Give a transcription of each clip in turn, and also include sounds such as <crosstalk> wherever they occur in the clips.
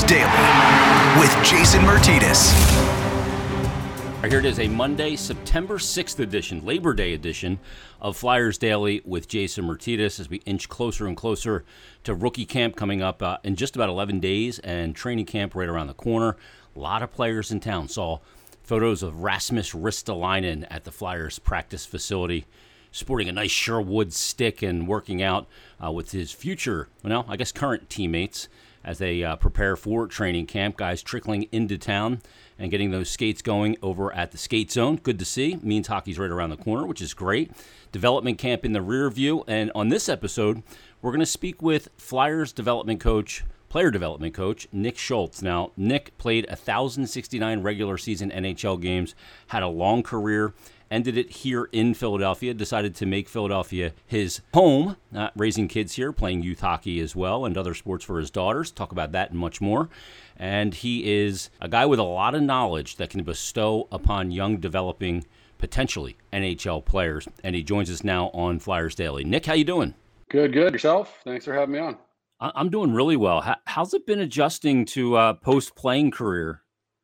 Daily with Jason Myrtetus. Here it is, a Monday, September 6th edition, Labor Day edition of Flyers Daily with Jason Myrtetus as we inch closer and closer to rookie camp coming up uh, in just about 11 days and training camp right around the corner. A lot of players in town. Saw photos of Rasmus Ristolainen at the Flyers practice facility sporting a nice Sherwood stick and working out uh, with his future, well, I guess current teammates as they uh, prepare for training camp. Guys trickling into town and getting those skates going over at the skate zone. Good to see. Means hockey's right around the corner, which is great. Development camp in the rear view. And on this episode, we're going to speak with Flyers development coach, player development coach, Nick Schultz. Now, Nick played 1,069 regular season NHL games, had a long career, ended it here in Philadelphia, decided to make Philadelphia his home, uh, raising kids here, playing youth hockey as well, and other sports for his daughters. Talk about that and much more. And he is a guy with a lot of knowledge that can bestow upon young, developing, potentially NHL players. And he joins us now on Flyers Daily. Nick, how you doing? Good, good. Yourself? Thanks for having me on. I'm doing really well. How's it been adjusting to a post playing career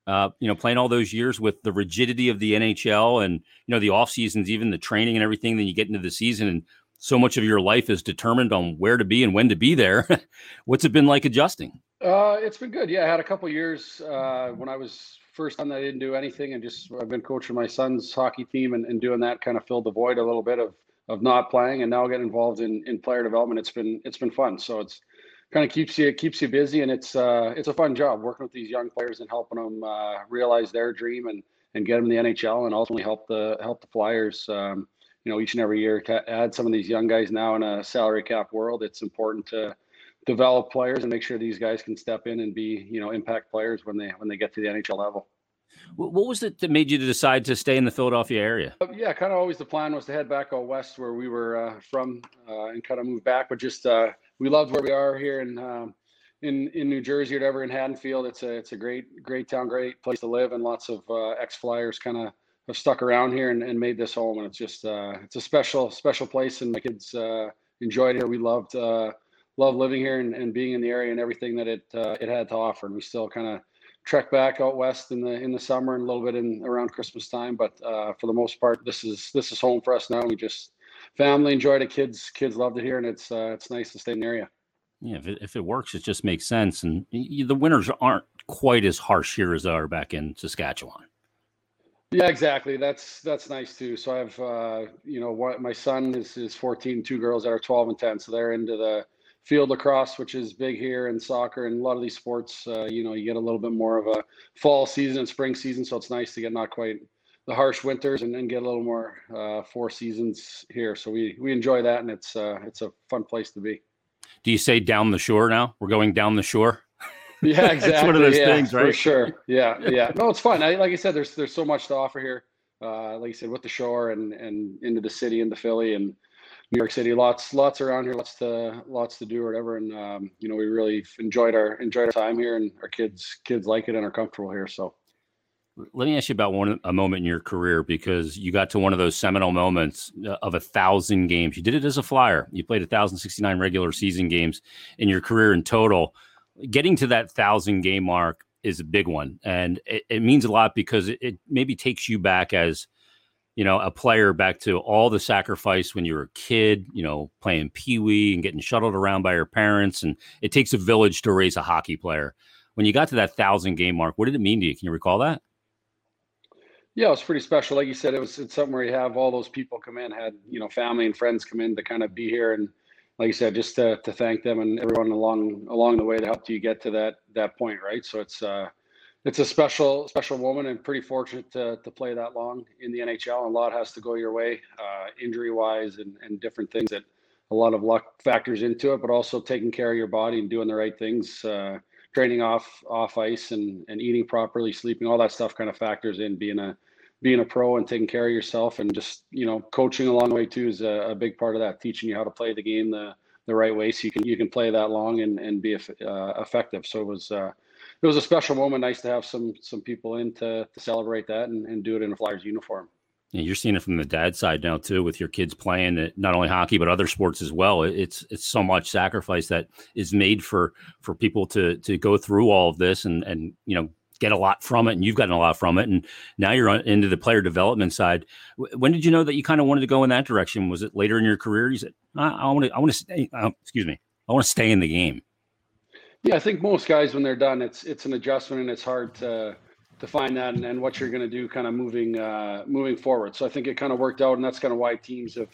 uh, you know, playing all those years with the rigidity of the NHL and you know the off seasons, even the training and everything. Then you get into the season, and so much of your life is determined on where to be and when to be there. <laughs> What's it been like adjusting? Uh, it's been good. Yeah, I had a couple years uh, when I was first time I didn't do anything, and just I've been coaching my son's hockey team and, and doing that kind of filled the void a little bit of of not playing, and now getting involved in in player development. It's been it's been fun. So it's kind of keeps you keeps you busy, and it's uh, it's a fun job working with these young players and helping them uh, realize their dream and and get them in the NHL and ultimately help the help the Flyers. Um, you know, each and every year to add some of these young guys now in a salary cap world. It's important to develop players and make sure these guys can step in and be you know impact players when they when they get to the NHL level. What was it that made you decide to stay in the Philadelphia area? Uh, yeah, kind of always the plan was to head back out west where we were uh, from uh, and kind of move back, but just uh, we loved where we are here in um, in in New Jersey or whatever in Haddonfield. It's a it's a great great town, great place to live, and lots of uh, ex Flyers kind of have stuck around here and, and, made this home. And it's just uh, it's a special special place, and my kids uh, enjoyed it here. We loved uh, loved living here and, and being in the area and everything that it uh, it had to offer. And we still kind of trek back out west in the in the summer and a little bit in around Christmas time. But uh, for the most part, this is this is home for us now. We just family enjoyed it. Kids kids loved it here, and it's uh, it's nice to stay in the area. Yeah, if it, if it works, it just makes sense. And the winters aren't quite as harsh here as they are back in Saskatchewan. Yeah, exactly. That's that's nice too. So I have uh, you know what my son is is 14, two girls that are 12 and 10. So they're into the field lacrosse, which is big here, and soccer, and a lot of these sports. Uh, you know, you get a little bit more of a fall season and spring season, so it's nice to get not quite the harsh winters and then get a little more uh, four seasons here. So we we enjoy that, and it's uh, it's a fun place to be. Do you say down the shore now? We're going down the shore. <laughs> Yeah, exactly. <laughs> It's one of those yeah, things, right? For sure. Yeah, <laughs> yeah. No, it's fun. I, like I said, there's there's so much to offer here. Uh, like I said, with the shore and and into the city, into Philly and New York City, lots lots around here, lots to lots to do or whatever. And um, you know, we really enjoyed our enjoyed our time here, and our kids kids like it and are comfortable here. So let me ask you about one a moment in your career because you got to one of those seminal moments uh, of a thousand games. You did it as a flyer. You played 1,069 regular season games in your career in total. Getting to that thousand game mark is a big one, and it, it means a lot because it, it, maybe takes you back as you know a player back to all the sacrifice when you were a kid. You know, playing pee wee and getting shuttled around by your parents, and it takes a village to raise a hockey player. When you got to that thousand game mark, what did it mean to you? Can you recall that? Yeah, it was pretty special. Like you said, it was it's something where you have all those people come in, had you know family and friends come in to kind of be here, and like you said, just to, to thank them and everyone along along the way that helped you get to that that point, right? So it's uh it's a special special moment and pretty fortunate to to play that long in the NHL. A lot has to go your way, uh, injury wise, and and different things that a lot of luck factors into it, but also taking care of your body and doing the right things. Uh, training off off ice and and eating properly, sleeping, all that stuff kind of factors in being a being a pro and taking care of yourself and just you know coaching along the way too is a, a, big part of that teaching you how to play the game the the right way so you can you can play that long and and be uh, effective. So it was uh, it was a special moment. Nice to have some some people in to, to celebrate that and, and do it in a flyers uniform. Yeah, you're seeing it from the dad side now too, with your kids playing not only hockey but other sports as well. It's it's so much sacrifice that is made for for people to to go through all of this and and you know get a lot from it, and you've gotten a lot from it, and now you're on, into the player development side. When did you know that you kind of wanted to go in that direction? Was it later in your career? You said, "I want to, I want to stay." Uh, excuse me, I want to stay in the game. Yeah, I think most guys when they're done, it's it's an adjustment, and it's hard to to find that and, and what you're going to do kind of moving uh, moving forward. So I think it kind of worked out, and that's kind of why teams have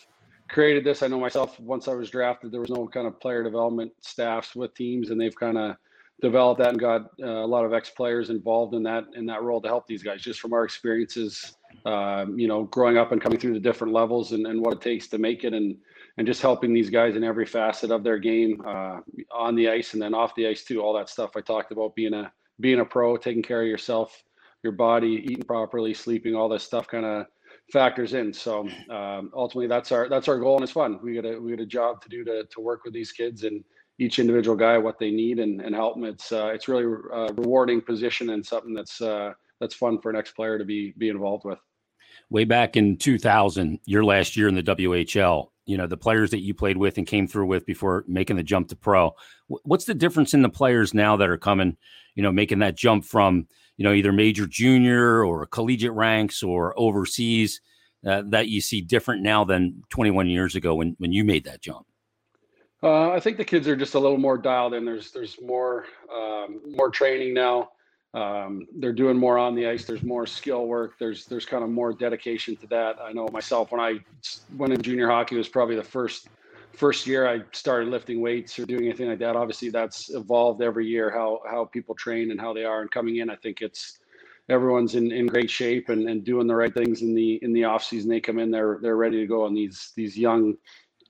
created this. I know myself once I was drafted, there was no kind of player development staffs with teams, and they've kind of developed that and got uh, a lot of ex players involved in that in that role to help these guys. Just from our experiences, um, you know, growing up and coming through the different levels and, and what it takes to make it, and and just helping these guys in every facet of their game uh, on the ice and then off the ice too. All that stuff I talked about being a being a pro, taking care of yourself your body, eating properly, sleeping, all this stuff kind of factors in. So um, ultimately, that's our that's our goal, and it's fun. We got a we got a job to do to to work with these kids and each individual guy what they need and, and help them. It's uh, it's really a uh, rewarding position and something that's uh, that's fun for an ex player to be be involved with. Way back in 2000, your last year in the WHL, you know the players that you played with and came through with before making the jump to pro. What's the difference in the players now that are coming, you know, making that jump from you know, either major junior or collegiate ranks or overseas uh, that you see different now than 21 years ago when, when you made that jump? Uh, I think the kids are just a little more dialed in. There's there's more um, more training now. Um, they're doing more on the ice. There's more skill work. There's there's kind of more dedication to that. I know myself when I went in junior hockey was probably the first first year I started lifting weights or doing anything like that. Obviously, that's evolved every year how how people train and how they are. And coming in, I think it's everyone's in, in great shape and, and doing the right things in the in the off season. They come in, they're they're ready to go. And these these young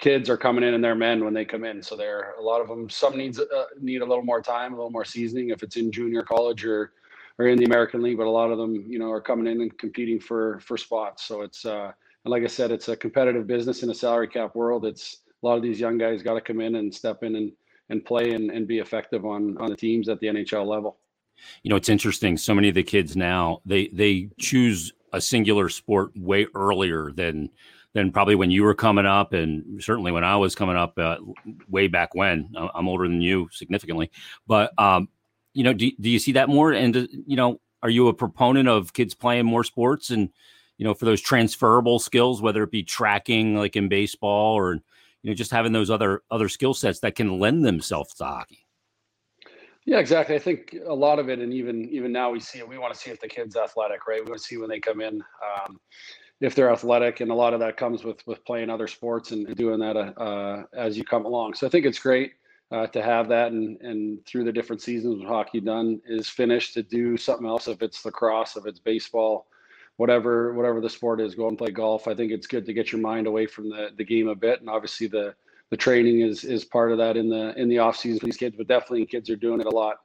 kids are coming in and they're men when they come in. So they're a lot of them. Some needs uh, need a little more time, a little more seasoning if it's in junior college or or in the American League. But a lot of them, you know, are coming in and competing for for spots. So it's uh, and like I said, it's a competitive business in a salary cap world. It's a lot of these young guys got to come in and step in and and play and, and be effective on on the teams at the NHL level. You know, it's interesting. So many of the kids now they they choose a singular sport way earlier than than probably when you were coming up, and certainly when I was coming up uh, way back when. I'm older than you significantly, but um, you know, do, do you see that more? And uh, you know, are you a proponent of kids playing more sports and you know for those transferable skills, whether it be tracking like in baseball or you know, just having those other other skill sets that can lend themselves to hockey. Yeah, exactly. I think a lot of it, and even even now we see it. We want to see if the kid's athletic, right? We want to see when they come in um, if they're athletic, and a lot of that comes with with playing other sports and, doing that uh, as you come along. So I think it's great uh, to have that, and and through the different seasons when hockey done is finished, to do something else. If it's lacrosse, if it's baseball, whatever whatever the sport is, go and play golf. I think it's good to get your mind away from the the game a bit, and obviously the the training is is part of that in the in the off season for these kids. But definitely, kids are doing it a lot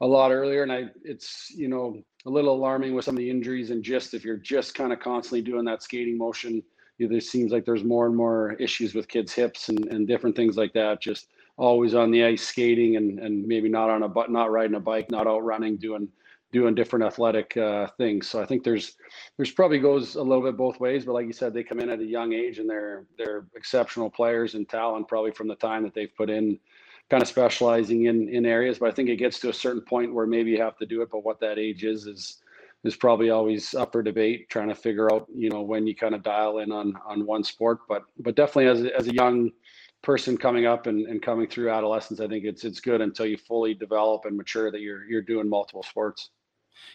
a lot earlier, and I it's you know a little alarming with some of the injuries and just if you're just kind of constantly doing that skating motion. You know, there seems like there's more and more issues with kids' hips and, and different things like that. Just always on the ice skating and, and maybe not on a but not riding a bike, not out running, doing doing different athletic uh, things. So I think there's there's probably goes a little bit both ways. But like you said, they come in at a young age and they're they're exceptional players and talent probably from the time that they've put in, kind of specializing in in areas. But I think it gets to a certain point where maybe you have to do it. But what that age is is is probably always up for debate. Trying to figure out you know when you kind of dial in on on one sport. But but definitely as as a young person coming up and, and coming through adolescence, I think it's it's good until you fully develop and mature that you're you're doing multiple sports.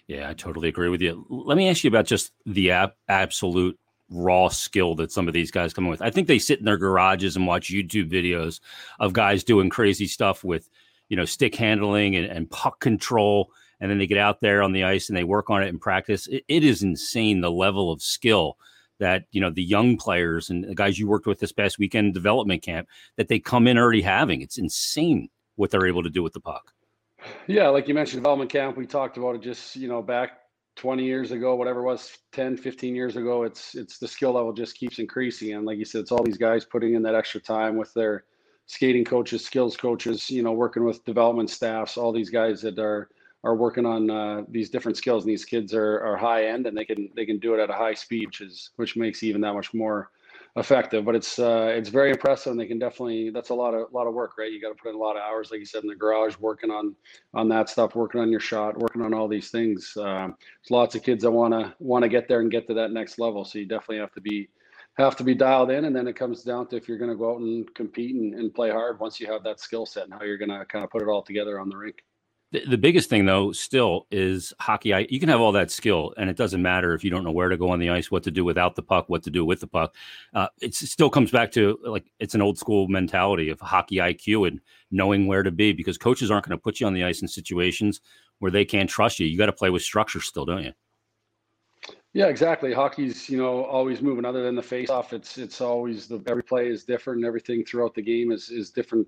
Yeah, I totally agree with you. Let me ask you about just the ab- absolute raw skill that some of these guys come with. I think they sit in their garages and watch YouTube videos of guys doing crazy stuff with, you know, stick handling and, and puck control. And then they get out there on the ice and they work on it in practice. it, it is insane the level of skill that you know the young players and the guys you worked with this past weekend development camp that they come in already having. It's insane what they're able to do with the puck. Yeah, like you mentioned, development camp. We talked about it just you know back 20 years ago, whatever it was, 10, 15 years ago. It's it's the skill level just keeps increasing, and like you said, it's all these guys putting in that extra time with their skating coaches, skills coaches, you know, working with development staffs, all these guys that are are working on uh, these different skills. And these kids are, are high end and they can they can do it at a high speed, which is which makes even that much more effective. But it's uh, it's very impressive, and they can definitely. That's a lot of lot of work, right? You got to put in a lot of hours, like you said, in the garage, working on on that stuff, working on your shot, working on all these things. Um, there's lots of kids that want to want to get there and get to that next level. So you definitely have to be have to be dialed in, and then it comes down to if you're going to go out and compete and, and play hard once you have that skill set and how you're going to kind of put it all together on the rink. The, biggest thing, though, still is hockey. I, you can have all that skill, and it doesn't matter if you don't know where to go on the ice, what to do without the puck, what to do with the puck. Uh, it still comes back to like it's an old school mentality of hockey IQ and knowing where to be because coaches aren't going to put you on the ice in situations where they can't trust you. You got to play with structure still, don't you? Yeah, exactly. Hockey's you know always moving. Other than the face-off, it's it's always the every play is different. and Everything throughout the game is is different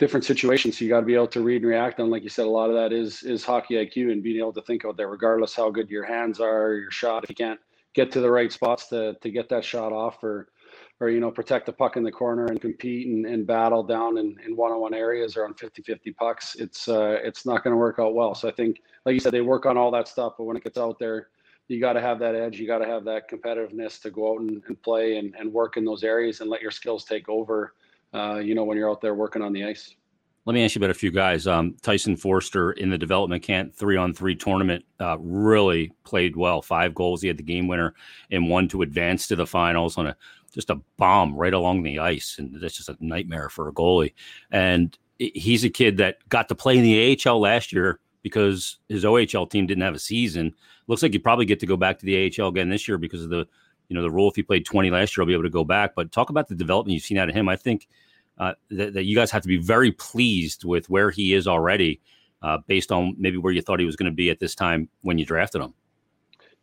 different situations. So you got to be able to read and react. And like you said, a lot of that is is hockey IQ and being able to think out there, regardless how good your hands are, your shot. If you can't get to the right spots to to get that shot off, or or you know protect the puck in the corner and compete and, and battle down in, in one-on-one areas or on 50-50 pucks, it's uh, it's not going to work out well. So I think, like you said, they work on all that stuff, but when it gets out there you got to have that edge. You got to have that competitiveness to go out and, and play and, and work in those areas and let your skills take over. Uh, you know, when you're out there working on the ice. Let me ask you about a few guys. Um, Tyson Foerster in the development camp three on three tournament uh, really played well. Five goals. He had the game winner and one to advance to the finals on a just a bomb right along the ice, and that's just a nightmare for a goalie. And he's a kid that got to play in the AHL last year because his OHL team didn't have a season. Looks like you probably get to go back to the AHL again this year because of the you know the rule. If he played 20 last year, I'll be able to go back. But talk about the development you've seen out of him. I think uh, that, that, you guys have to be very pleased with where he is already, uh, based on maybe where you thought he was going to be at this time when you drafted him.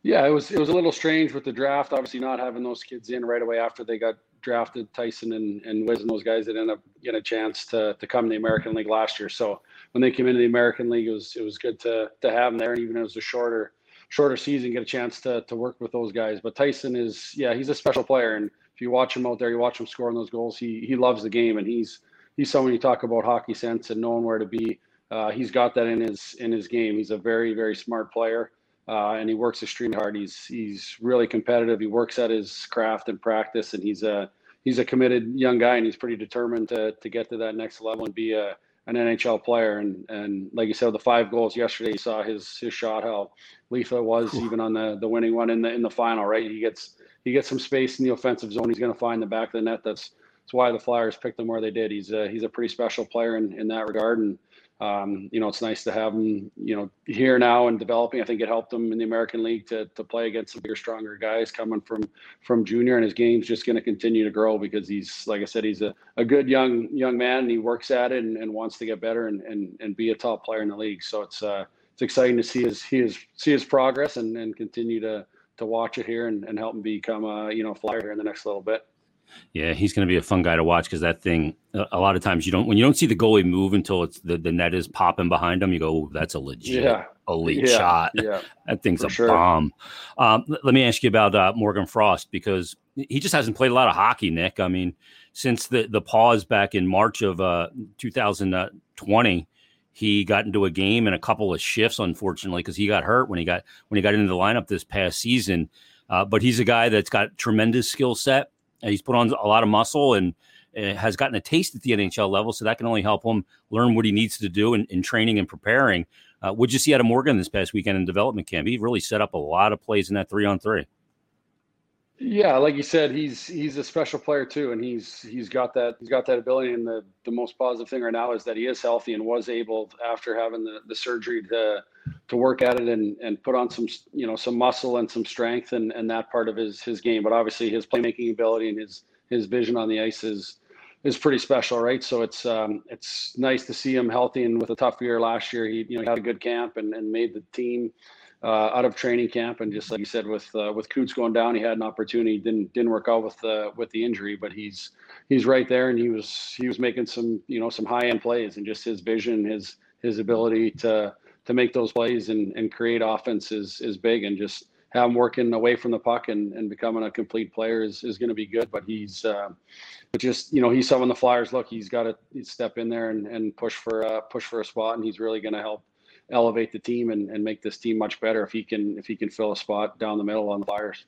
Yeah, it was it was a little strange with the draft. Obviously, not having those kids in right away after they got drafted. Tyson and and Wiz and those guys that ended up getting a chance to to come to the American League last year. So when they came into the American League, it was it was good to to have them there, even it was a shorter shorter season, get a chance to to work with those guys. But Tyson is yeah, he's a special player, and if you watch him out there, you watch him scoring those goals. He he loves the game, and he's he's someone you talk about hockey sense and knowing where to be. Uh, he's got that in his in his game. He's a very very smart player, uh, and he works extremely hard. He's he's really competitive. He works at his craft and practice, and he's a he's a committed young guy, and he's pretty determined to to get to that next level and be a an NHL player. And and like you said, the five goals yesterday, you saw his his shot how lethal was, even on the the winning one in the in the final. Right, he gets he gets some space in the offensive zone. He's going to find the back of the net. That's that's why the Flyers picked him where they did. He's a, he's a pretty special player in, in that regard. And um, you know, it's nice to have him, you know, here now and developing. I think it helped him in the American League to to play against some bigger, stronger guys coming from from junior, and his game's just going to continue to grow because he's, like I said, he's a, a good young young man, and he works at it and, and wants to get better and, and and be a top player in the league. So it's uh it's exciting to see his his see his progress and and continue to to watch it here and, and help him become a you know flyer here in the next little bit. Yeah, he's going to be a fun guy to watch because that thing. A lot of times you don't when you don't see the goalie move until it's the, the net is popping behind him. You go, "That's a legit yeah. elite yeah. shot." Yeah, <laughs> that thing's a sure. bomb. Um, let me ask you about uh, Morgan Frost because he just hasn't played a lot of hockey. Nick, I mean, since the the pause back in March of uh, 2020, he got into a game and a couple of shifts, unfortunately, because he got hurt when he got when he got into the lineup this past season. Uh, but he's a guy that's got tremendous skill set he's put on a lot of muscle and uh, has gotten a taste at the NHL level, so that can only help him learn what he needs to do in, in training and preparing. Uh, would you see out of Morgan this past weekend in development camp? He really set up a lot of plays in that three on three. Yeah, like you said, he's he's a special player too, and he's he's got that he's got that ability. And the the most positive thing right now is that he is healthy and was able after having the, the surgery to to work at it and and put on some you know some muscle and some strength and and that part of his his game. But obviously his playmaking ability and his his vision on the ice is is pretty special, right? So it's um, it's nice to see him healthy and with a tough year last year. He you know he had a good camp and, and made the team uh, out of training camp, and just like you said, with uh, with Coots going down, he had an opportunity. Didn't didn't work out with the with the injury, but he's he's right there, and he was he was making some you know some high end plays, and just his vision, his his ability to to make those plays and, and create offense is is big, and just have him working away from the puck and, and becoming a complete player is, is going to be good. But he's, uh, but just you know, he's someone the Flyers look. He's got to step in there and, and push for uh, push for a spot, and he's really going to help elevate the team and, and make this team much better if he can if he can fill a spot down the middle on the Flyers.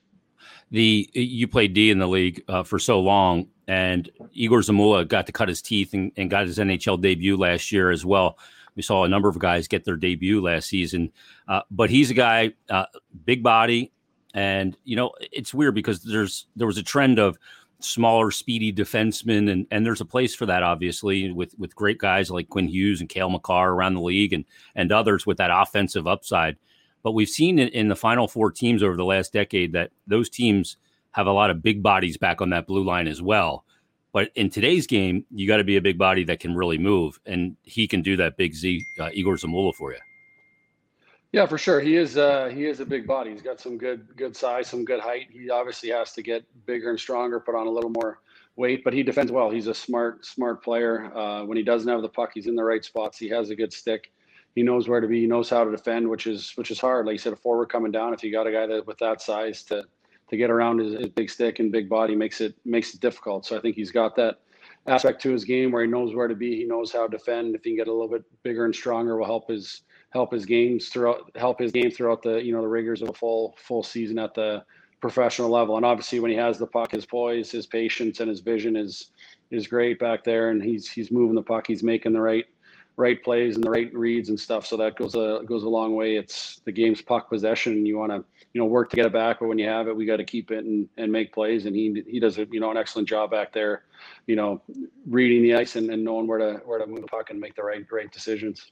The you played D in the league uh, for so long, and Egor Zamula got to cut his teeth and, and got his NHL debut last year as well. We saw a number of guys get their debut last season, uh, but he's a guy, uh, big body, and you know it's weird because there's there was a trend of smaller, speedy defensemen, and and there's a place for that, obviously, with with great guys like Quinn Hughes and Cale Makar around the league, and and others with that offensive upside. But we've seen in, in the final four teams over the last decade that those teams have a lot of big bodies back on that blue line as well. But in today's game, you got to be a big body that can really move, and he can do that. Big Z, uh, Egor Zamula, for you. Yeah, for sure. He is uh, he is a big body. He's got some good good size, some good height. He obviously has to get bigger and stronger, put on a little more weight, but he defends well. He's a smart smart player. Uh, when he doesn't have the puck, he's in the right spots. He has a good stick. He knows where to be. He knows how to defend, which is which is hard. Like you said, a forward coming down. If you got a guy that with that size to to get around his, his big stick and big body makes it makes it difficult. So I think he's got that aspect to his game where he knows where to be. He knows how to defend. If he can get a little bit bigger and stronger, will help his help his games throughout help his game throughout the you know the rigors of a full full season at the professional level. And obviously, when he has the puck, his poise, his patience, and his vision is is great back there. And he's he's moving the puck, he's making the right right plays and the right reads and stuff. So that goes a goes a long way. It's the game's puck possession. You want to you know work to get it back, but when you have it, we got to keep it and, and make plays. And he he does a you know an excellent job back there, you know, reading the ice and, and knowing where to where to move the puck and make the right right decisions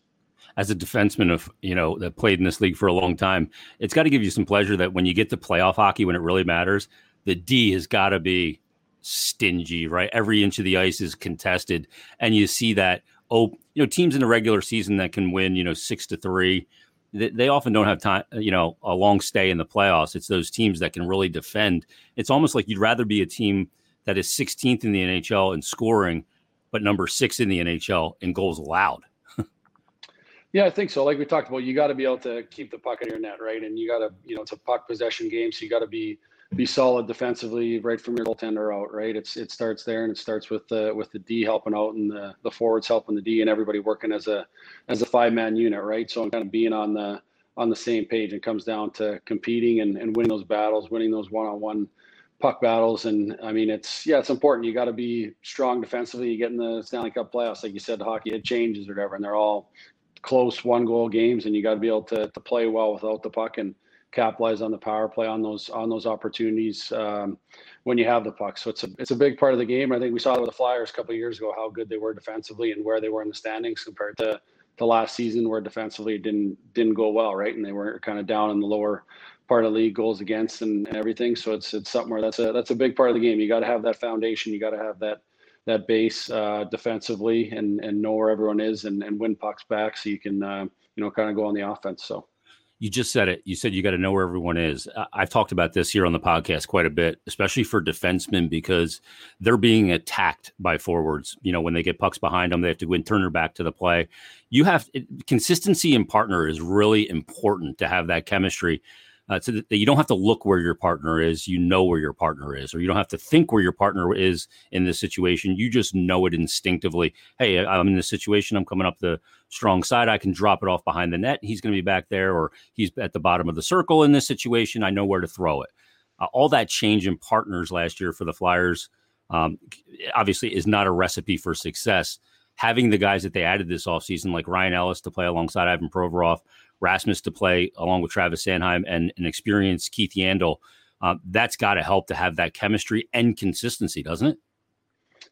as a defenseman of you know that played in this league for a long time, it's got to give you some pleasure that when you get to playoff hockey when it really matters, the D has got to be stingy, right? Every inch of the ice is contested, and you see that. Oh, you know, teams in the regular season that can win, you know, six to three, they, they often don't have time, you know, a long stay in the playoffs. It's those teams that can really defend. It's almost like you'd rather be a team that is 16th in the NHL in scoring, but number six in the NHL in goals allowed <laughs> yeah, I think so. Like we talked about, you got to be able to keep the puck in your net, right? And you got to, you know, it's a puck possession game, so you got to be be solid defensively right from your goaltender out, right? It's it starts there, and it starts with the with the D helping out, and the the forwards helping the D, and everybody working as a as a five man unit, right? So I'm kind of being on the on the same page. and comes down to competing and, and winning those battles, winning those one on one puck battles. And I mean, it's yeah, it's important. You got to be strong defensively. You get in the Stanley Cup playoffs, like you said, hockey it changes or whatever, and they're all close one goal games and you got to be able to, to play well without the puck and capitalize on the power play on those on those opportunities um, when you have the puck. So it's a it's a big part of the game. I think we saw it with the Flyers a couple years ago how good they were defensively and where they were in the standings compared to the last season where defensively didn't didn't go well, right? And they were kind of down in the lower part of the league goals against and, and everything. So it's it's something where that's a that's a big part of the game. You got to have that foundation. You got to have that that base uh, defensively and and know where everyone is and, and win pucks back so you can uh, you know kind of go on the offense. So you just said it. You said you got to know where everyone is. I've talked about this here on the podcast quite a bit, especially for defensemen because they're being attacked by forwards. You know, when they get pucks behind them, they have to go and turn back to the play. You have consistency in partner is really important to have that chemistry uh, so that you don't have to look where your partner is. You know where your partner is, or you don't have to think where your partner is in this situation. You just know it instinctively. Hey, I'm in this situation. I'm coming up the strong side. I can drop it off behind the net. He's going to be back there, or he's at the bottom of the circle in this situation. I know where to throw it. Uh, all that change in partners last year for the Flyers um, obviously is not a recipe for success. Having the guys that they added this offseason, like Ryan Ellis to play alongside Ivan Provorov, Rasmus to play along with Travis Sanheim and an experienced Keith Yandle. Uh, that's got to help to have that chemistry and consistency, doesn't it?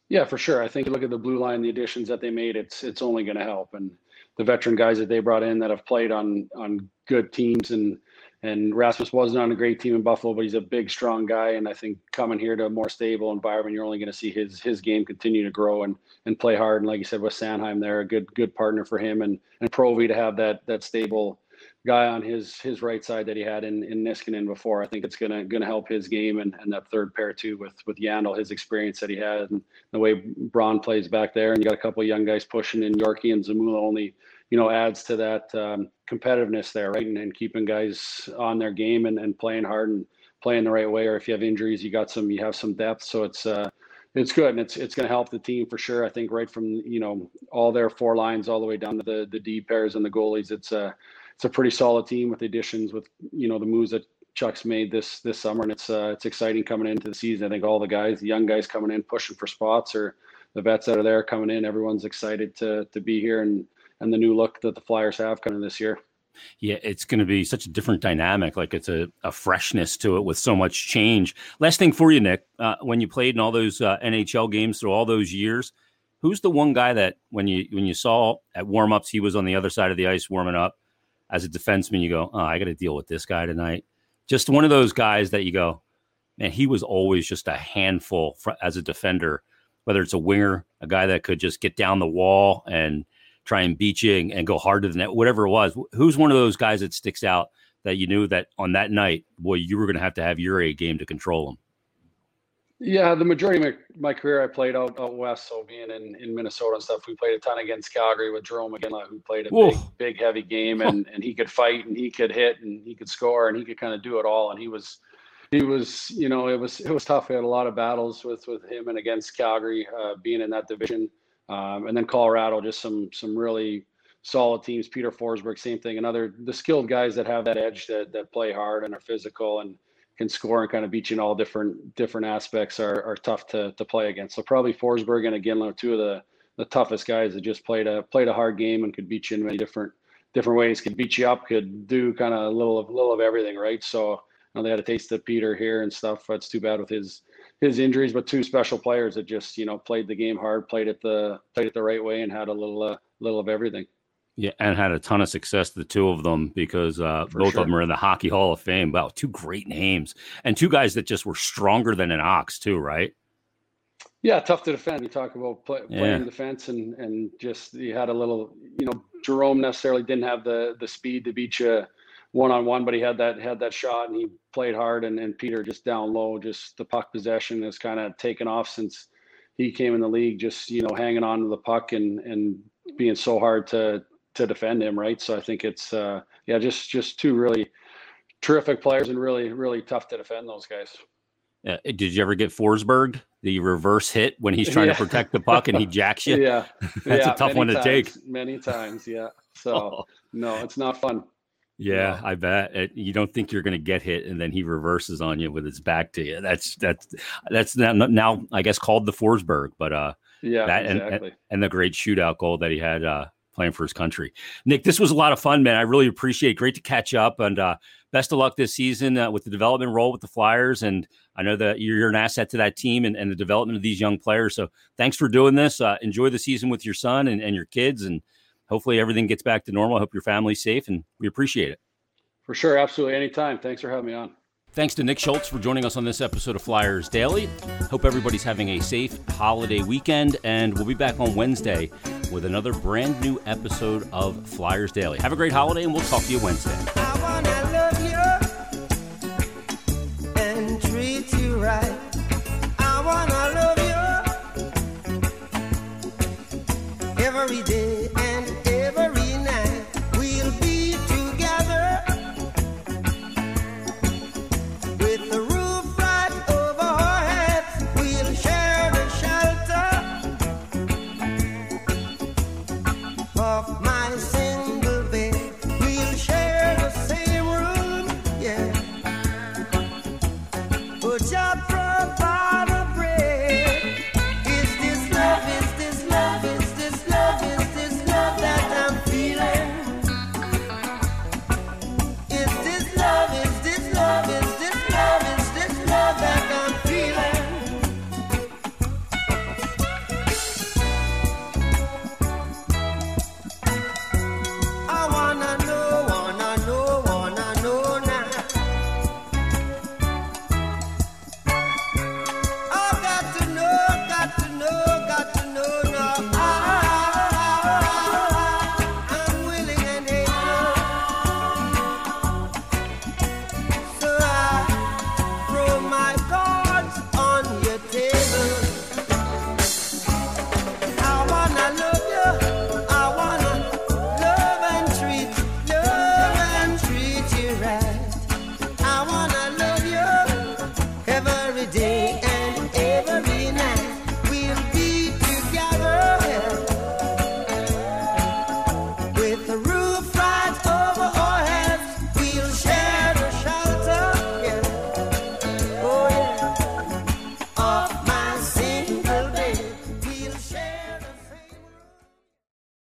Yeah, for sure. I think look at the blue line, the additions that they made. It's it's only going to help, and the veteran guys that they brought in that have played on on good teams and and Rasmus wasn't on a great team in Buffalo, but he's a big, strong guy. And I think coming here to a more stable environment, you're only going to see his his game continue to grow and and play hard. And like you said, with Sanheim there, a good good partner for him, and and Provy to have that that stable guy on his his right side that he had in in Niskanen before. I think it's gonna gonna help his game and, and that third pair too with with Yandle, his experience that he had and the way Braun plays back there. And you got a couple of young guys pushing in Yorkie and Zamula only you know, adds to that um, competitiveness there, right? And, and, keeping guys on their game and, and playing hard and playing the right way. Or if you have injuries, you got some, you have some depth. So it's, uh, it's good and it's it's going to help the team for sure. I think right from you know all their four lines all the way down to the the D pairs and the goalies, it's a it's a pretty solid team with additions with you know the moves that Chuck's made this this summer, and it's uh, it's exciting coming into the season. I think all the guys, the young guys coming in pushing for spots, or the vets that are there coming in, everyone's excited to to be here and and the new look that the Flyers have coming this year. Yeah, it's going to be such a different dynamic. Like it's a, a freshness to it with so much change. Last thing for you, Nick, uh, when you played in all those uh, NHL games through all those years, who's the one guy that when you when you saw at warmups he was on the other side of the ice warming up as a defenseman, you go, oh, I got to deal with this guy tonight. Just one of those guys that you go, man, he was always just a handful for, as a defender. Whether it's a winger, a guy that could just get down the wall and try and beat you and, and go hard to the net, whatever it was. Who's one of those guys that sticks out that you knew that on that night, boy, you were going to have to have your A game to control them? Yeah, the majority of my, my, career I played out, out west, so being in, in Minnesota and stuff, we played a ton against Calgary with Jarome Iginla, who played a big, big, heavy game, and, and he could fight and he could hit and he could score and he could kind of do it all. And he was, he was, you know, it was it was tough. We had a lot of battles with with him and against Calgary, uh, being in that division. Um, and then Colorado, just some some really solid teams. Peter Forsberg, same thing. Another the skilled guys that have that edge that that play hard and are physical and can score and kind of beat you in all different different aspects are, are tough to to play against. So probably Forsberg and again two of the the toughest guys that just played a played a hard game and could beat you in many different different ways. Could beat you up, could do kind of a little of little of everything, right? So they had a taste of Peter here and stuff. It's too bad with his his injuries, but two special players that just you know played the game hard, played it the played it the right way, and had a little uh, little of everything. Yeah, and had a ton of success, the two of them, because uh, both sure. of them are in the Hockey Hall of Fame. Wow, two great names, and two guys that just were stronger than an ox, too, right? Yeah, tough to defend. You talk about play, playing defense, and and just you had a little, you know, Jarome necessarily didn't have the the speed to beat you one on one, but he had that had that shot and he played hard. And, and Peter just down low, just the puck possession has kind of taken off since he came in the league. Just you know, hanging on to the puck and and being so hard to to defend him, right? So I think it's uh, yeah, just just two really terrific players and really really tough to defend those guys. Yeah. Did you ever get Forsberg the reverse hit when he's trying yeah. to protect the puck and he jacks you? <laughs> Yeah, <laughs> that's yeah, a tough one to times, take. Many times, yeah. So <laughs> oh. no, it's not fun. Yeah, I bet it, you don't think you're going to get hit, and then he reverses on you with his back to you. That's that's that's now, now I guess called the Forsberg, but uh, yeah, that exactly. and, and the great shootout goal that he had uh, playing for his country. Nick, this was a lot of fun, man. I really appreciate. It. Great to catch up, and uh, best of luck this season uh, with the development role with the Flyers. And I know that you're an asset to that team and, and the development of these young players. So thanks for doing this. Uh, enjoy the season with your son and, and your kids, and hopefully everything gets back to normal. I hope your family's safe, and we appreciate it. For sure, absolutely, anytime. Thanks for having me on. Thanks to Nick Schultz for joining us on this episode of Flyers Daily. Hope everybody's having a safe holiday weekend, and we'll be back on Wednesday with another brand new episode of Flyers Daily. Have a great holiday, and we'll talk to you Wednesday. every day.